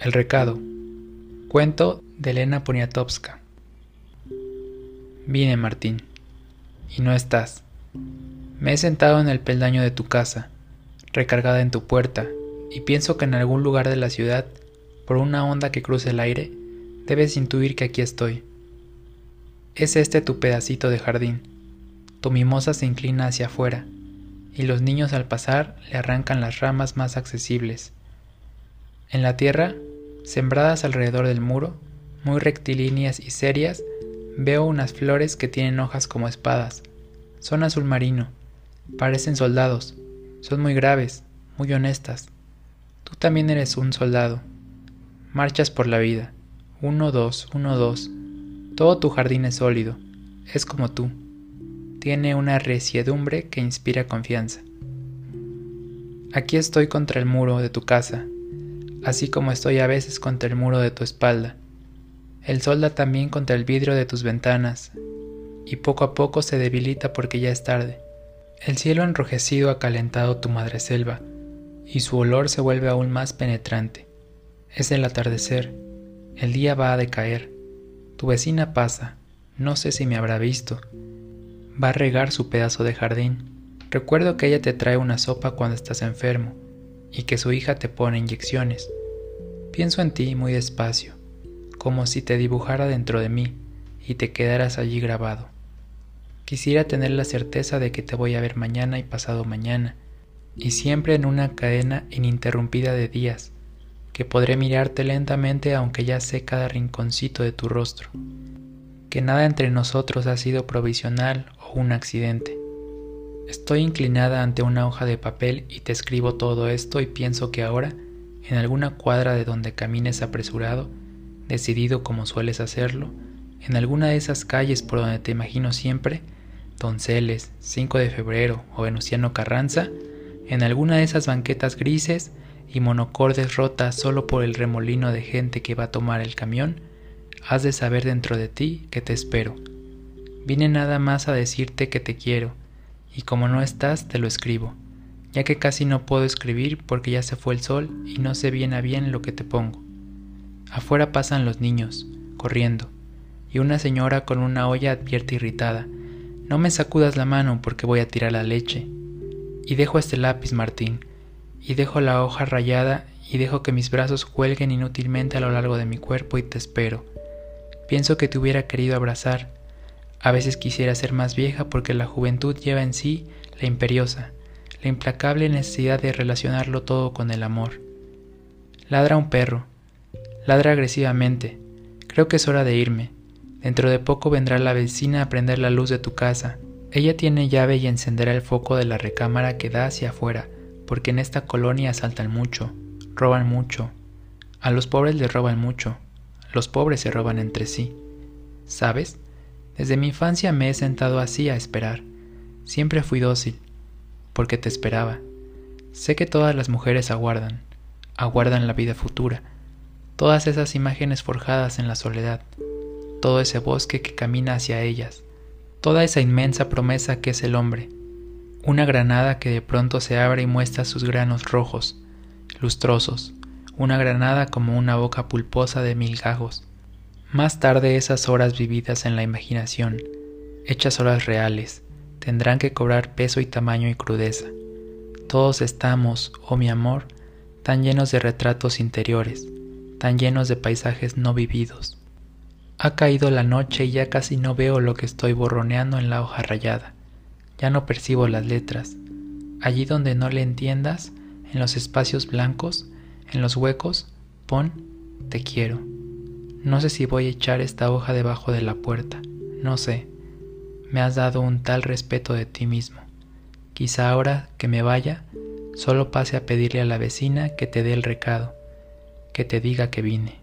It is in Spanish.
El recado. Cuento de Elena Poniatowska. Vine, Martín, y no estás. Me he sentado en el peldaño de tu casa, recargada en tu puerta, y pienso que en algún lugar de la ciudad, por una onda que cruza el aire, debes intuir que aquí estoy. Es este tu pedacito de jardín. Tu mimosa se inclina hacia afuera, y los niños al pasar le arrancan las ramas más accesibles. En la tierra Sembradas alrededor del muro, muy rectilíneas y serias, veo unas flores que tienen hojas como espadas. Son azul marino, parecen soldados, son muy graves, muy honestas. Tú también eres un soldado. Marchas por la vida. Uno, dos, uno, dos. Todo tu jardín es sólido, es como tú. Tiene una resiedumbre que inspira confianza. Aquí estoy contra el muro de tu casa, así como estoy a veces contra el muro de tu espalda. El sol da también contra el vidrio de tus ventanas, y poco a poco se debilita porque ya es tarde. El cielo enrojecido ha calentado tu madre selva, y su olor se vuelve aún más penetrante. Es el atardecer, el día va a decaer. Tu vecina pasa, no sé si me habrá visto. Va a regar su pedazo de jardín. Recuerdo que ella te trae una sopa cuando estás enfermo y que su hija te pone inyecciones. Pienso en ti muy despacio, como si te dibujara dentro de mí y te quedaras allí grabado. Quisiera tener la certeza de que te voy a ver mañana y pasado mañana, y siempre en una cadena ininterrumpida de días, que podré mirarte lentamente aunque ya sé cada rinconcito de tu rostro, que nada entre nosotros ha sido provisional o un accidente, Estoy inclinada ante una hoja de papel y te escribo todo esto y pienso que ahora, en alguna cuadra de donde camines apresurado, decidido como sueles hacerlo, en alguna de esas calles por donde te imagino siempre, Donceles, 5 de febrero o Venustiano Carranza, en alguna de esas banquetas grises y monocordes rotas solo por el remolino de gente que va a tomar el camión, has de saber dentro de ti que te espero. Vine nada más a decirte que te quiero, y como no estás te lo escribo, ya que casi no puedo escribir porque ya se fue el sol y no sé bien a bien lo que te pongo. Afuera pasan los niños, corriendo, y una señora con una olla advierte irritada, no me sacudas la mano porque voy a tirar la leche. Y dejo este lápiz, Martín, y dejo la hoja rayada y dejo que mis brazos cuelguen inútilmente a lo largo de mi cuerpo y te espero. Pienso que te hubiera querido abrazar, a veces quisiera ser más vieja porque la juventud lleva en sí la imperiosa, la implacable necesidad de relacionarlo todo con el amor. Ladra un perro, ladra agresivamente. Creo que es hora de irme. Dentro de poco vendrá la vecina a prender la luz de tu casa. Ella tiene llave y encenderá el foco de la recámara que da hacia afuera, porque en esta colonia asaltan mucho, roban mucho. A los pobres les roban mucho, los pobres se roban entre sí. ¿Sabes? Desde mi infancia me he sentado así a esperar. Siempre fui dócil, porque te esperaba. Sé que todas las mujeres aguardan, aguardan la vida futura, todas esas imágenes forjadas en la soledad, todo ese bosque que camina hacia ellas, toda esa inmensa promesa que es el hombre, una granada que de pronto se abre y muestra sus granos rojos, lustrosos, una granada como una boca pulposa de mil gajos, más tarde esas horas vividas en la imaginación, hechas horas reales, tendrán que cobrar peso y tamaño y crudeza. Todos estamos, oh mi amor, tan llenos de retratos interiores, tan llenos de paisajes no vividos. Ha caído la noche y ya casi no veo lo que estoy borroneando en la hoja rayada. Ya no percibo las letras. Allí donde no le entiendas, en los espacios blancos, en los huecos, pon te quiero. No sé si voy a echar esta hoja debajo de la puerta. No sé. Me has dado un tal respeto de ti mismo. Quizá ahora que me vaya, solo pase a pedirle a la vecina que te dé el recado, que te diga que vine.